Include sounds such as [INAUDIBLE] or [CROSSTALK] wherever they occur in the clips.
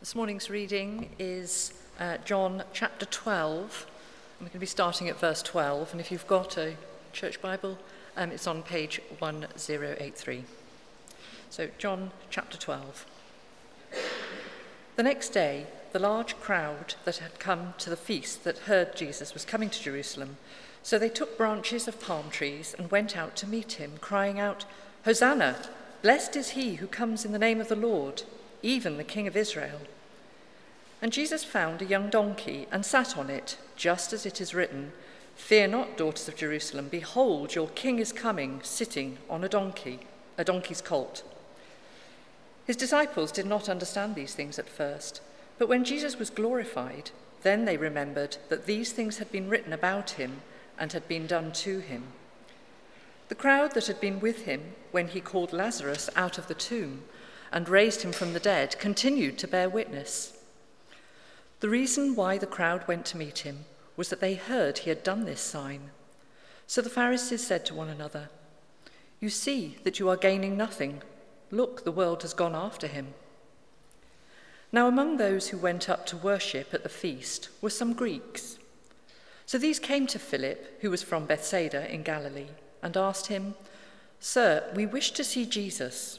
This morning's reading is uh, John chapter 12. And we're going to be starting at verse 12. And if you've got a church Bible, um, it's on page 1083. So, John chapter 12. The next day, the large crowd that had come to the feast that heard Jesus was coming to Jerusalem. So they took branches of palm trees and went out to meet him, crying out, Hosanna! Blessed is he who comes in the name of the Lord even the King of Israel. And Jesus found a young donkey and sat on it, just as it is written Fear not, daughters of Jerusalem, behold, your king is coming, sitting on a donkey, a donkey's colt. His disciples did not understand these things at first, but when Jesus was glorified, then they remembered that these things had been written about him and had been done to him. The crowd that had been with him when he called Lazarus out of the tomb and raised him from the dead, continued to bear witness. The reason why the crowd went to meet him was that they heard he had done this sign. So the Pharisees said to one another, You see that you are gaining nothing. Look, the world has gone after him. Now, among those who went up to worship at the feast were some Greeks. So these came to Philip, who was from Bethsaida in Galilee, and asked him, Sir, we wish to see Jesus.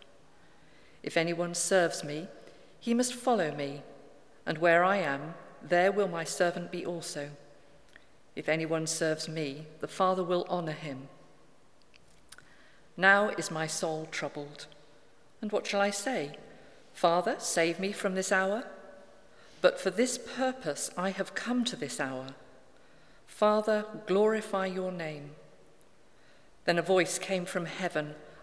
If anyone serves me, he must follow me, and where I am, there will my servant be also. If anyone serves me, the Father will honor him. Now is my soul troubled. And what shall I say? Father, save me from this hour? But for this purpose I have come to this hour. Father, glorify your name. Then a voice came from heaven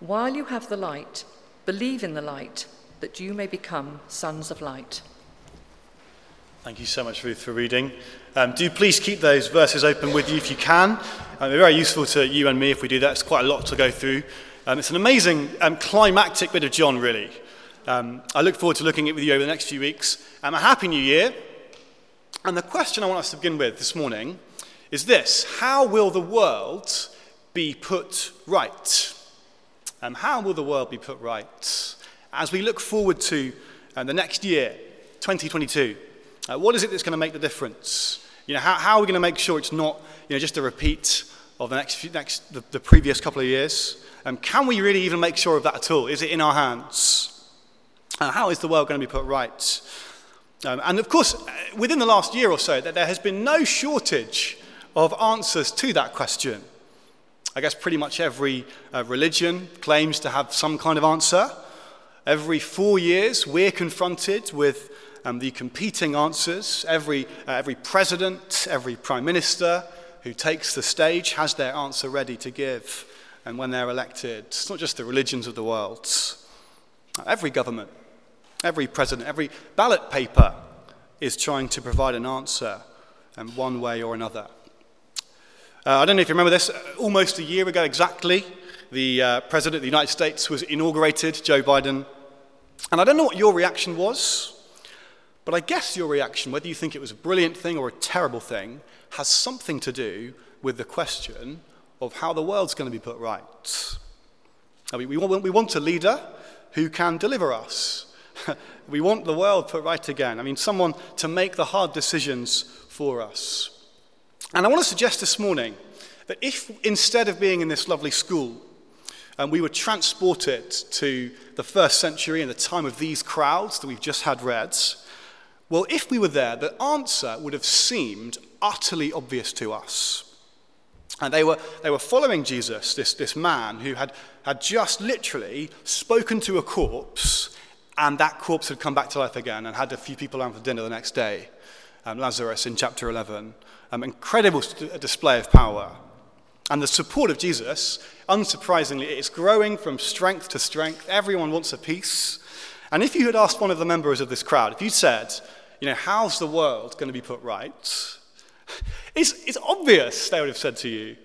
While you have the light, believe in the light, that you may become sons of light. Thank you so much, Ruth, for reading. Um, do please keep those verses open with you if you can. Um, they're very useful to you and me if we do that. It's quite a lot to go through. Um, it's an amazing um, climactic bit of John, really. Um, I look forward to looking at it with you over the next few weeks. Um, a happy new year. And the question I want us to begin with this morning is this How will the world be put right? Um, how will the world be put right? As we look forward to uh, the next year, 2022, uh, what is it that's going to make the difference? You know, how, how are we going to make sure it's not you know, just a repeat of the, next, few, next, the, the previous couple of years? Um, can we really even make sure of that at all? Is it in our hands? Uh, how is the world going to be put right? Um, and of course, uh, within the last year or so, that there has been no shortage of answers to that question. I guess pretty much every uh, religion claims to have some kind of answer. Every four years, we're confronted with um, the competing answers. Every, uh, every president, every prime minister who takes the stage has their answer ready to give. And when they're elected, it's not just the religions of the world. Every government, every president, every ballot paper is trying to provide an answer in um, one way or another. Uh, I don't know if you remember this, almost a year ago exactly, the uh, President of the United States was inaugurated, Joe Biden. And I don't know what your reaction was, but I guess your reaction, whether you think it was a brilliant thing or a terrible thing, has something to do with the question of how the world's going to be put right. I mean, we, want, we want a leader who can deliver us. [LAUGHS] we want the world put right again. I mean, someone to make the hard decisions for us. And I want to suggest this morning that if instead of being in this lovely school, um, we were transported to the first century and the time of these crowds that we've just had read, well, if we were there, the answer would have seemed utterly obvious to us. And they were, they were following Jesus, this, this man who had, had just literally spoken to a corpse, and that corpse had come back to life again and had a few people around for dinner the next day. Um, Lazarus in chapter 11. Um, incredible display of power. And the support of Jesus, unsurprisingly, it's growing from strength to strength. Everyone wants a piece. And if you had asked one of the members of this crowd, if you said, you know, how's the world going to be put right? It's, it's obvious, they would have said to you.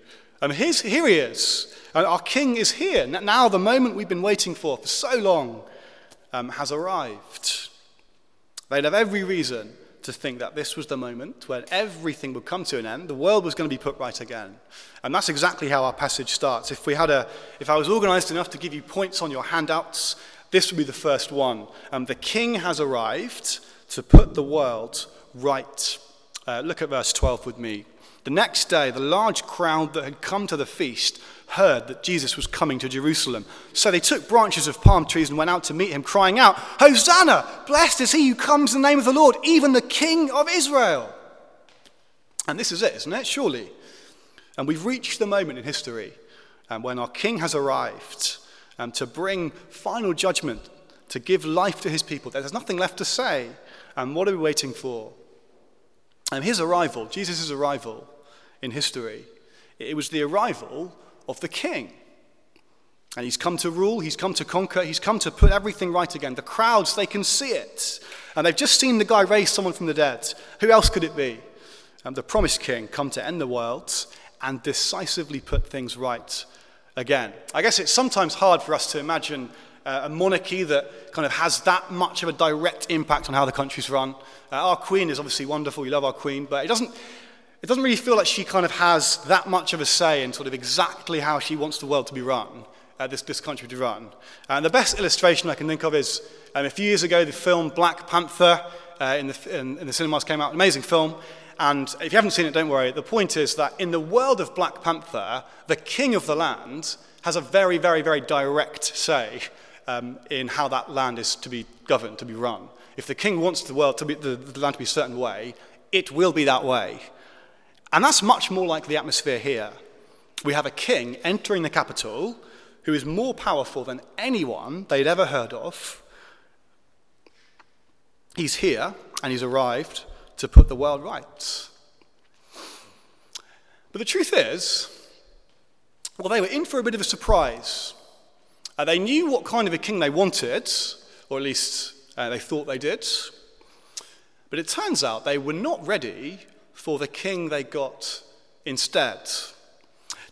And here's, here he is. And our king is here. Now, the moment we've been waiting for for so long um, has arrived. They'd have every reason to think that this was the moment when everything would come to an end, the world was going to be put right again. And that's exactly how our passage starts. If, we had a, if I was organized enough to give you points on your handouts, this would be the first one. Um, the king has arrived to put the world right. Uh, look at verse 12 with me. The next day, the large crowd that had come to the feast heard that Jesus was coming to Jerusalem. So they took branches of palm trees and went out to meet him, crying out, Hosanna! Blessed is he who comes in the name of the Lord, even the King of Israel. And this is it, isn't it? Surely. And we've reached the moment in history um, when our King has arrived um, to bring final judgment, to give life to his people. There's nothing left to say. And what are we waiting for? And his arrival, Jesus' arrival in history, it was the arrival of the king. And he's come to rule, he's come to conquer, he's come to put everything right again. The crowds, they can see it. And they've just seen the guy raise someone from the dead. Who else could it be? And the promised king come to end the world and decisively put things right again. I guess it's sometimes hard for us to imagine uh, a monarchy that kind of has that much of a direct impact on how the country's run. Uh, our queen is obviously wonderful, we love our queen, but it doesn't, it doesn't really feel like she kind of has that much of a say in sort of exactly how she wants the world to be run, uh, this, this country to run. And the best illustration I can think of is um, a few years ago, the film Black Panther uh, in, the, in, in the cinemas came out, an amazing film. And if you haven't seen it, don't worry. The point is that in the world of Black Panther, the king of the land has a very, very, very direct say um, in how that land is to be governed, to be run. If the king wants the world to be the, the land to be a certain way, it will be that way. And that's much more like the atmosphere here. We have a king entering the capital who is more powerful than anyone they'd ever heard of. He's here and he's arrived to put the world right. But the truth is, well, they were in for a bit of a surprise. Uh, they knew what kind of a king they wanted, or at least uh, they thought they did. But it turns out they were not ready for the king they got instead.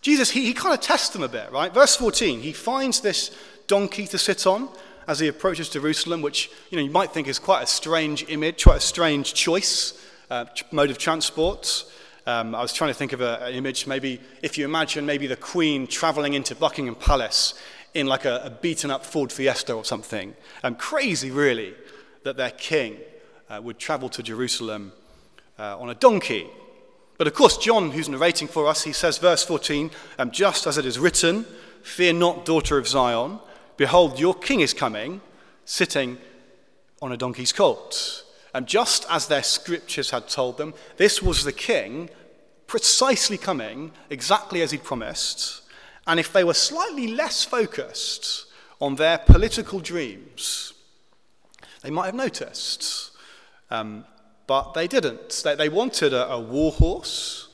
Jesus, he, he kind of tests them a bit, right? Verse 14, he finds this donkey to sit on as he approaches Jerusalem, which you know you might think is quite a strange image, quite a strange choice, uh, mode of transport. Um, I was trying to think of a, an image, maybe if you imagine maybe the Queen traveling into Buckingham Palace in like a, a beaten up Ford Fiesta or something. Um, crazy, really, that their king uh, would travel to Jerusalem uh, on a donkey. But of course, John, who's narrating for us, he says, verse 14, um, just as it is written, Fear not, daughter of Zion. Behold, your king is coming, sitting on a donkey's colt. And just as their scriptures had told them, this was the king precisely coming exactly as he'd promised. And if they were slightly less focused on their political dreams, they might have noticed. Um, but they didn't. They, they wanted a, a, war horse,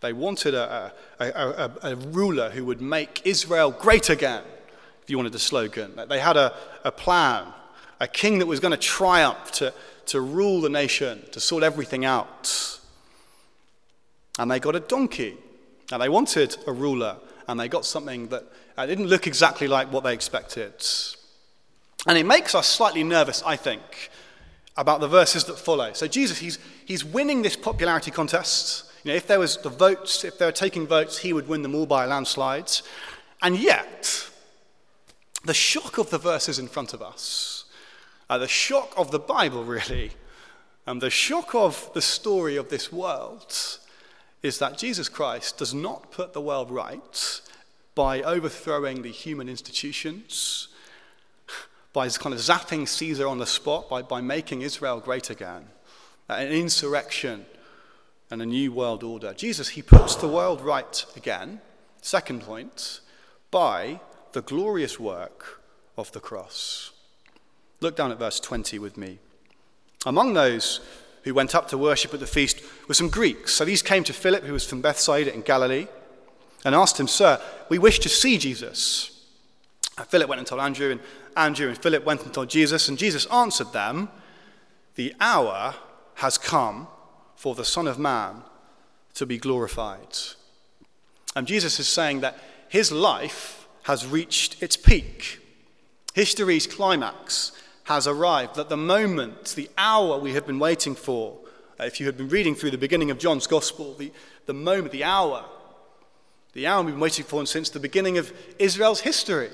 they wanted a, a, a, ruler who would make Israel great again, if you wanted the slogan. They had a, plan, a king that was going to triumph to, to rule the nation, to sort everything out. And they got a donkey. And they wanted a ruler and they got something that uh, didn't look exactly like what they expected. And it makes us slightly nervous, I think, about the verses that follow. So Jesus, he's, he's winning this popularity contest. You know, if there was the votes, if they were taking votes, he would win them all by landslides. And yet, the shock of the verses in front of us, uh, the shock of the Bible, really, and the shock of the story of this world is that Jesus Christ does not put the world right by overthrowing the human institutions, by kind of zapping Caesar on the spot, by, by making Israel great again, an insurrection and a new world order. Jesus, he puts the world right again, second point, by the glorious work of the cross. Look down at verse 20 with me. Among those who went up to worship at the feast were some Greeks. So these came to Philip, who was from Bethsaida in Galilee, and asked him, Sir, we wish to see Jesus. And Philip went and told Andrew, and Andrew and Philip went and told Jesus, and Jesus answered them, The hour has come for the Son of Man to be glorified. And Jesus is saying that his life has reached its peak. History's climax has arrived, that the moment, the hour we have been waiting for, if you had been reading through the beginning of John's Gospel, the, the moment, the hour, the hour we've been waiting for since the beginning of Israel's history.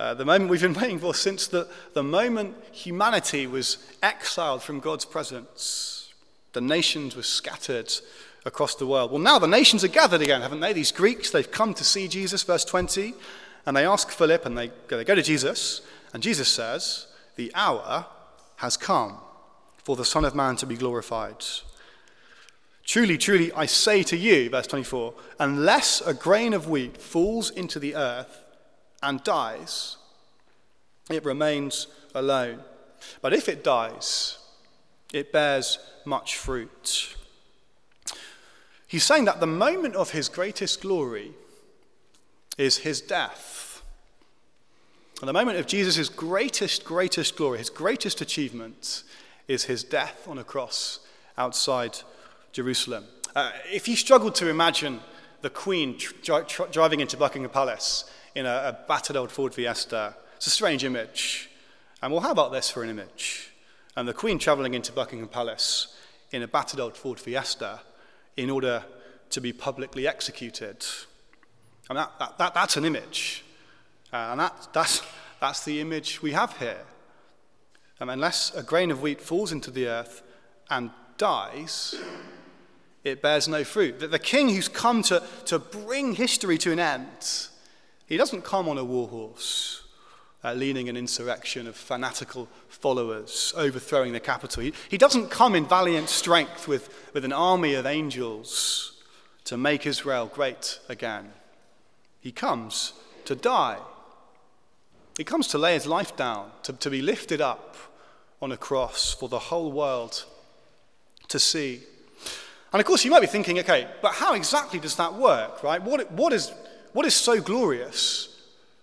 Uh, the moment we've been [LAUGHS] waiting for since the, the moment humanity was exiled from God's presence. The nations were scattered across the world. Well, now the nations are gathered again, haven't they? These Greeks, they've come to see Jesus, verse 20, and they ask Philip, and they, they go to Jesus, and Jesus says, The hour has come for the Son of Man to be glorified. Truly, truly, I say to you, verse 24, unless a grain of wheat falls into the earth and dies, it remains alone. But if it dies, it bears much fruit. He's saying that the moment of his greatest glory is his death. And the moment of Jesus' greatest, greatest glory, his greatest achievement, is his death on a cross outside Jerusalem. Uh, if you struggled to imagine the Queen tr- tr- driving into Buckingham Palace in a, a battered old Ford Fiesta, it's a strange image. And well, how about this for an image? And the Queen traveling into Buckingham Palace in a battered old Ford Fiesta in order to be publicly executed. Mean, that, that, that that's an image. Uh, and that, that's, that's the image we have here. Um, unless a grain of wheat falls into the earth and dies, it bears no fruit. The, the king who's come to, to bring history to an end, he doesn't come on a war horse. Uh, leading an insurrection of fanatical followers, overthrowing the capital. He, he doesn't come in valiant strength with, with an army of angels to make Israel great again. He comes to die he comes to lay his life down, to, to be lifted up on a cross for the whole world to see. And of course, you might be thinking, okay, but how exactly does that work, right? What, what, is, what is so glorious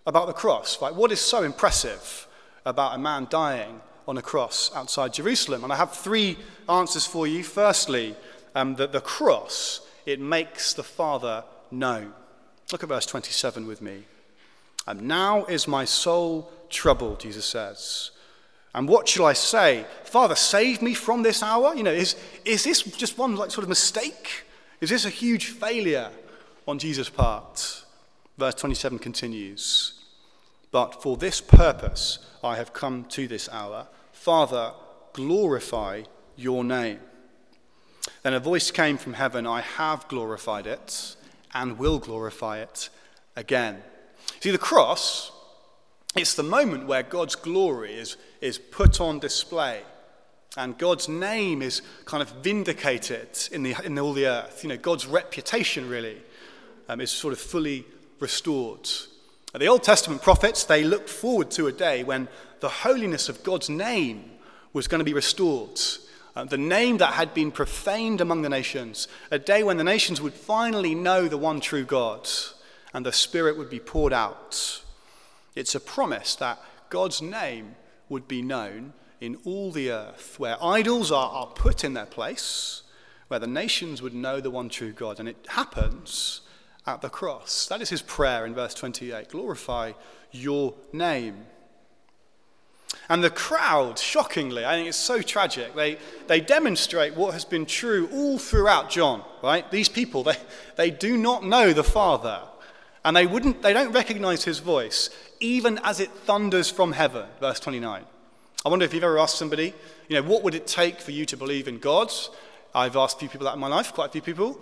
about the cross, right? What is so impressive about a man dying on a cross outside Jerusalem? And I have three answers for you. Firstly, um, that the cross, it makes the Father known. Look at verse 27 with me. And now is my soul troubled, Jesus says. And what shall I say? Father, save me from this hour? You know, is, is this just one like sort of mistake? Is this a huge failure on Jesus' part? Verse 27 continues But for this purpose I have come to this hour. Father, glorify your name. Then a voice came from heaven I have glorified it and will glorify it again. See, the cross, it's the moment where God's glory is, is put on display. And God's name is kind of vindicated in, the, in all the earth. You know, God's reputation really um, is sort of fully restored. The Old Testament prophets, they looked forward to a day when the holiness of God's name was going to be restored. Uh, the name that had been profaned among the nations, a day when the nations would finally know the one true God and the Spirit would be poured out. It's a promise that God's name would be known in all the earth, where idols are, are put in their place, where the nations would know the one true God. And it happens at the cross. That is his prayer in verse 28 glorify your name. And the crowd, shockingly, I think it's so tragic, they, they demonstrate what has been true all throughout John, right? These people, they, they do not know the Father. And they, wouldn't, they don't recognize his voice, even as it thunders from heaven, verse 29. I wonder if you've ever asked somebody, you know, what would it take for you to believe in God? I've asked a few people that in my life, quite a few people.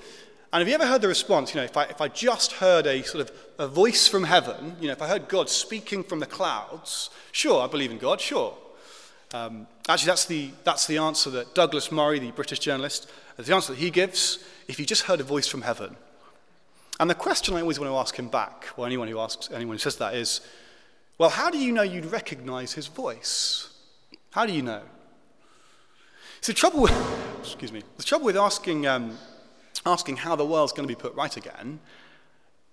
And have you ever heard the response, you know, if I, if I just heard a sort of a voice from heaven, you know, if I heard God speaking from the clouds, sure, I believe in God, sure. Um, actually, that's the, that's the answer that Douglas Murray, the British journalist, the answer that he gives if you just heard a voice from heaven. And the question I always want to ask him back, or anyone who asks, anyone who says that, is, well, how do you know you'd recognize his voice? How do you know? So the trouble with, [LAUGHS] excuse me, the trouble with asking um, asking how the world's going to be put right again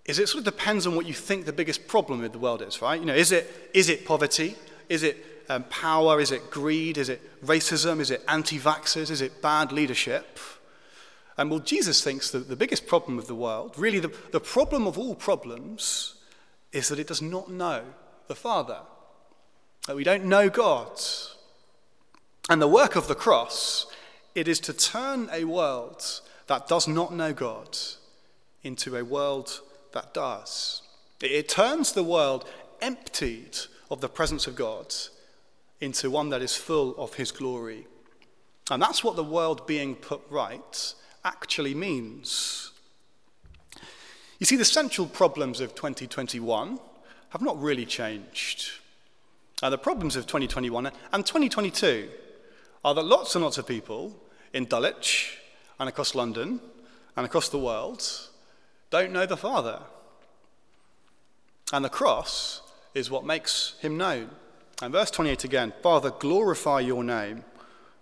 is it sort of depends on what you think the biggest problem with the world is, right? You know, is it, is it poverty? Is it um, power? Is it greed? Is it racism? Is it anti vaxxers? Is it bad leadership? And well, Jesus thinks that the biggest problem of the world, really the, the problem of all problems, is that it does not know the Father, that we don't know God. And the work of the cross, it is to turn a world that does not know God into a world that does. It turns the world emptied of the presence of God into one that is full of his glory. And that's what the world being put right actually means. You see, the central problems of 2021 have not really changed. Uh, the problems of 2021 and 2022 are that lots and lots of people in Dulwich and across London and across the world don't know the Father. And the cross is what makes him known. And verse 28 again Father, glorify your name.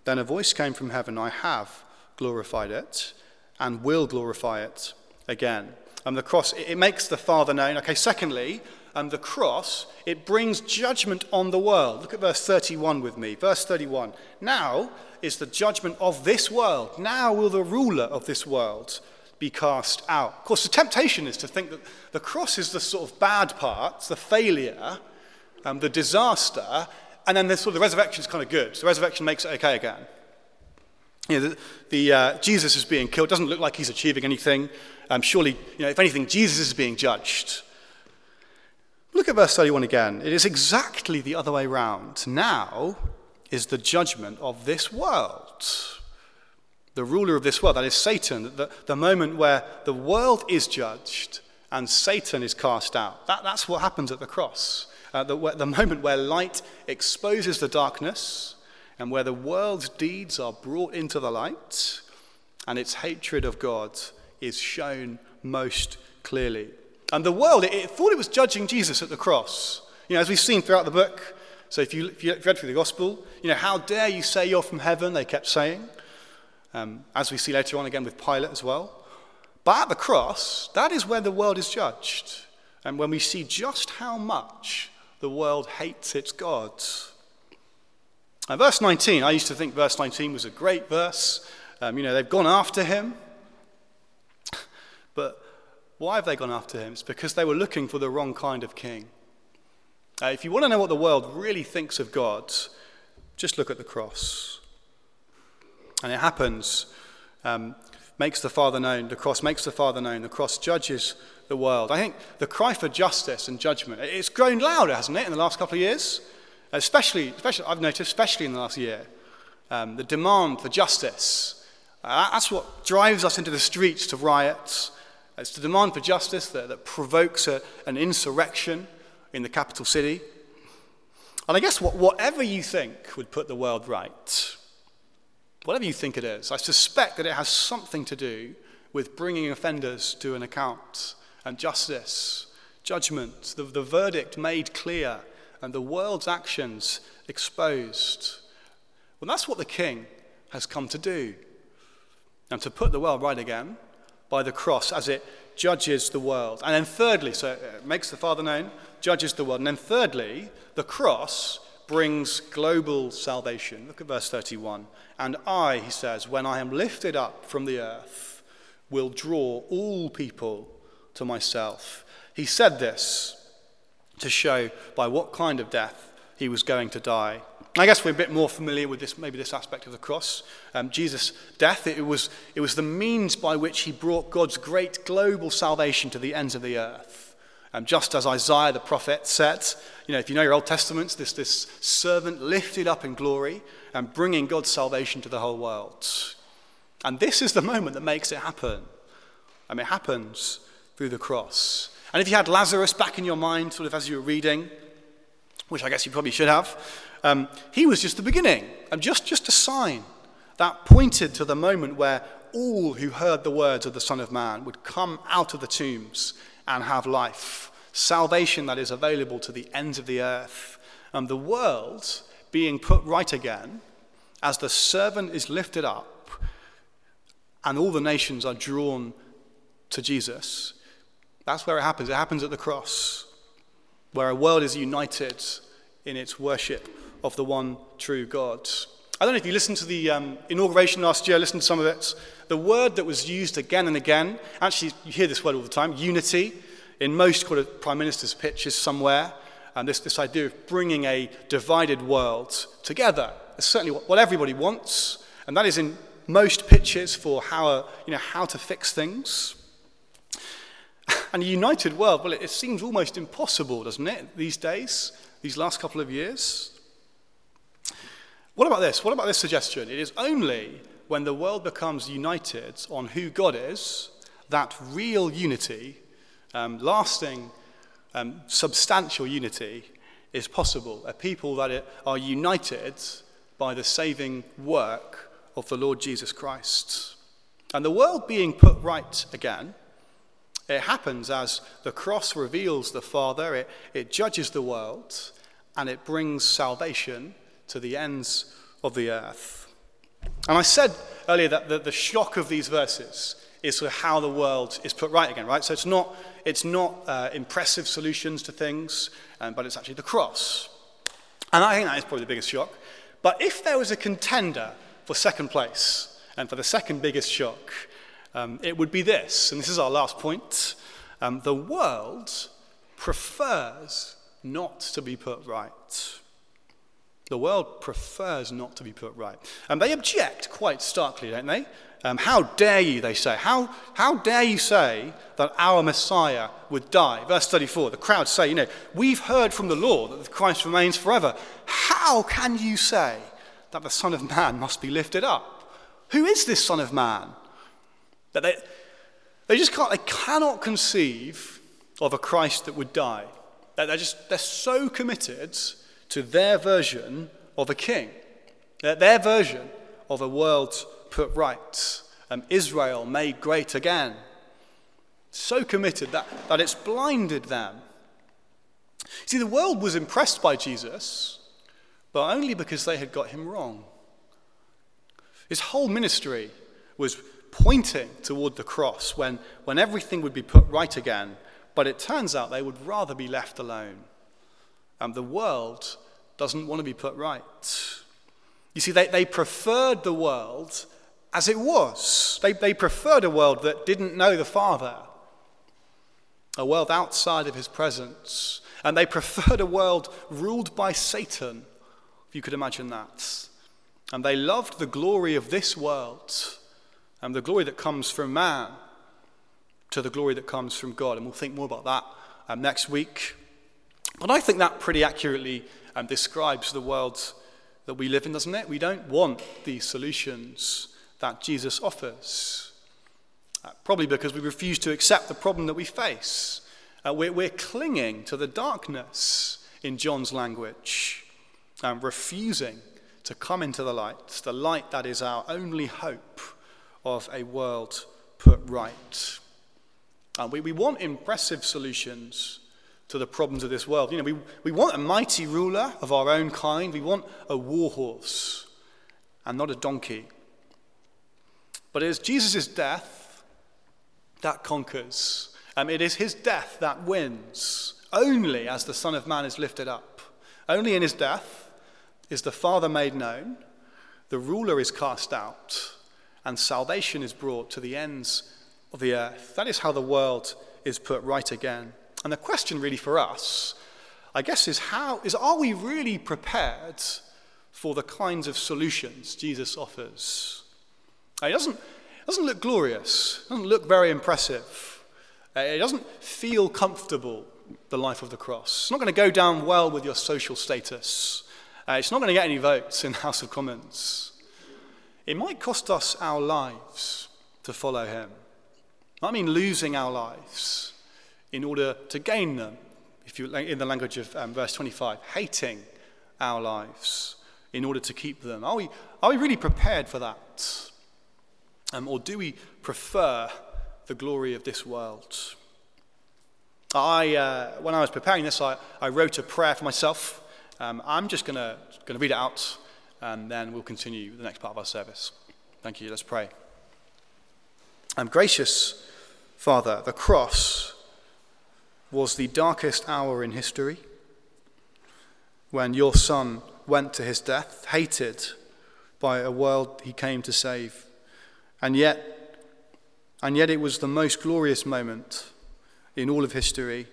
Then a voice came from heaven I have glorified it and will glorify it again. And the cross, it, makes the Father known. Okay, secondly, and the cross, it brings judgment on the world. Look at verse 31 with me. Verse 31. Now is the judgment of this world. Now will the ruler of this world be cast out. Of course, the temptation is to think that the cross is the sort of bad part, the failure, um, the disaster, and then the sort of the resurrection is kind of good. So the resurrection makes it okay again. You know, the, the uh, Jesus is being killed. Doesn't look like he's achieving anything. Um, surely, you know, if anything, Jesus is being judged. Look at verse 31 again. It is exactly the other way round. Now is the judgment of this world. The ruler of this world, that is Satan, the, the moment where the world is judged and Satan is cast out. That, that's what happens at the cross. Uh, the, the moment where light exposes the darkness and where the world's deeds are brought into the light and its hatred of God is shown most clearly. And the world, it, it thought it was judging Jesus at the cross. You know, as we've seen throughout the book, so if you, if you read through the gospel, you know, how dare you say you're from heaven, they kept saying, um, as we see later on again with Pilate as well. But at the cross, that is where the world is judged. And when we see just how much the world hates its God. And verse 19, I used to think verse 19 was a great verse. Um, you know, they've gone after him. But why have they gone after him? It's because they were looking for the wrong kind of king. Uh, if you want to know what the world really thinks of God, just look at the cross. And it happens, um, makes the Father known, the cross makes the Father known, the cross judges the world. I think the cry for justice and judgment, it's grown louder, hasn't it, in the last couple of years? Especially, especially I've noticed, especially in the last year. Um, the demand for justice. Uh, that's what drives us into the streets to riot. It's the demand for justice that, that provokes a, an insurrection in the capital city. And I guess what, whatever you think would put the world right, whatever you think it is, I suspect that it has something to do with bringing offenders to an account and justice, judgment, the, the verdict made clear, and the world's actions exposed. Well, that's what the king has come to do. And to put the world right again by the cross as it judges the world. And then, thirdly, so it makes the Father known, judges the world. And then, thirdly, the cross brings global salvation. Look at verse 31. And I, he says, when I am lifted up from the earth, will draw all people to myself. He said this to show by what kind of death he was going to die. I guess we're a bit more familiar with this, maybe this aspect of the cross. Um, Jesus' death, it was, it was the means by which he brought God's great global salvation to the ends of the earth. Um, just as Isaiah the prophet said, you know, if you know your Old Testaments, this, this servant lifted up in glory and bringing God's salvation to the whole world. And this is the moment that makes it happen. And it happens through the cross. And if you had Lazarus back in your mind, sort of as you were reading, which I guess you probably should have, um, he was just the beginning, and just, just a sign that pointed to the moment where all who heard the words of the Son of Man would come out of the tombs and have life. Salvation that is available to the ends of the earth. And the world being put right again as the servant is lifted up and all the nations are drawn to Jesus. That's where it happens. It happens at the cross, where a world is united in its worship of the one true God. I don't know if you listened to the um, inauguration last year, listened to some of it. The word that was used again and again, actually, you hear this word all the time unity. In most kind of prime minister's pitches somewhere, and this, this idea of bringing a divided world together. is certainly what, what everybody wants, and that is in most pitches for how, you know, how to fix things. [LAUGHS] And a united world, well, it, it seems almost impossible, doesn't it, these days, these last couple of years? What about this? What about this suggestion? It is only when the world becomes united on who God is that real unity, um, lasting, um, substantial unity, is possible. A people that are united by the saving work of the Lord Jesus Christ. And the world being put right again, it happens as the cross reveals the Father, it, it judges the world, and it brings salvation to the ends of the earth. And I said earlier that the, the shock of these verses is sort of how the world is put right again, right? So it's not, it's not uh, impressive solutions to things, um, but it's actually the cross. And I think that is probably the biggest shock. But if there was a contender for second place and for the second biggest shock, um, it would be this, and this is our last point. Um, the world prefers not to be put right. The world prefers not to be put right. And they object quite starkly, don't they? Um, how dare you, they say. How, how dare you say that our Messiah would die? Verse 34, the crowd say, you know, we've heard from the law that Christ remains forever. How can you say that the Son of Man must be lifted up. Who is this Son of Man? That they, they just can't, they cannot conceive of a Christ that would die. They're just, they're so committed to their version of a king, their version of a world put right, um, Israel made great again. So committed that, that it's blinded them. See, the world was impressed by Jesus but only because they had got him wrong. His whole ministry was pointing toward the cross when, when everything would be put right again, but it turns out they would rather be left alone. And the world doesn't want to be put right. You see, they, they preferred the world as it was. They, they preferred a world that didn't know the Father, a world outside of his presence. And they [LAUGHS] preferred a world ruled by Satan if you could imagine that. And they loved the glory of this world and the glory that comes from man to the glory that comes from God. And we'll think more about that um, next week. But I think that pretty accurately um, describes the world that we live in, doesn't it? We don't want the solutions that Jesus offers. Uh, probably because we refuse to accept the problem that we face. Uh, we're, we're clinging to the darkness in John's language and refusing to come into the light, the light that is our only hope of a world put right. And we, we want impressive solutions to the problems of this world. You know, we, we want a mighty ruler of our own kind. We want a war horse and not a donkey. But it is Jesus' death that conquers. Um, it is his death that wins, only as the Son of Man is lifted up. Only in his death is the Father made known, the ruler is cast out, and salvation is brought to the ends of the earth. That is how the world is put right again. And the question really for us, I guess, is how is are we really prepared for the kinds of solutions Jesus offers. It doesn't, it doesn't look glorious, it doesn't look very impressive, uh, it doesn't feel comfortable, the life of the cross. It's not going to go down well with your social status, uh, it's not going to get any votes in the [LAUGHS] House of Commons. It might cost us our lives to follow him. I mean losing our lives in order to gain them, if you, in the language of um, verse 25, hating our lives in order to keep them. Are we, are we really prepared for that? Um, or do we prefer the glory of this world? I, uh, when I was preparing this, I, I wrote a prayer for myself. Um, I'm just going to read it out, and then we'll continue the next part of our service. Thank you. Let's pray. Um, gracious Father, the cross was the darkest hour in history when your Son went to his death, hated by a world he came to save. And yet, and yet it was the most glorious moment in all of history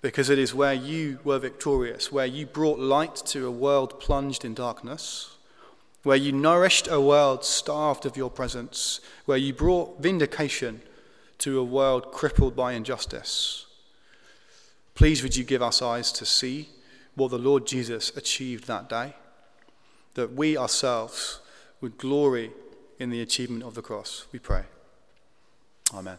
because it is where you were victorious, where you brought light to a world plunged in darkness, where you nourished a world starved of your presence, where you brought vindication to a world crippled by injustice. Please, would you give us eyes to see what the Lord Jesus achieved that day, that we ourselves would glory in the achievement of the cross. We pray. Amen.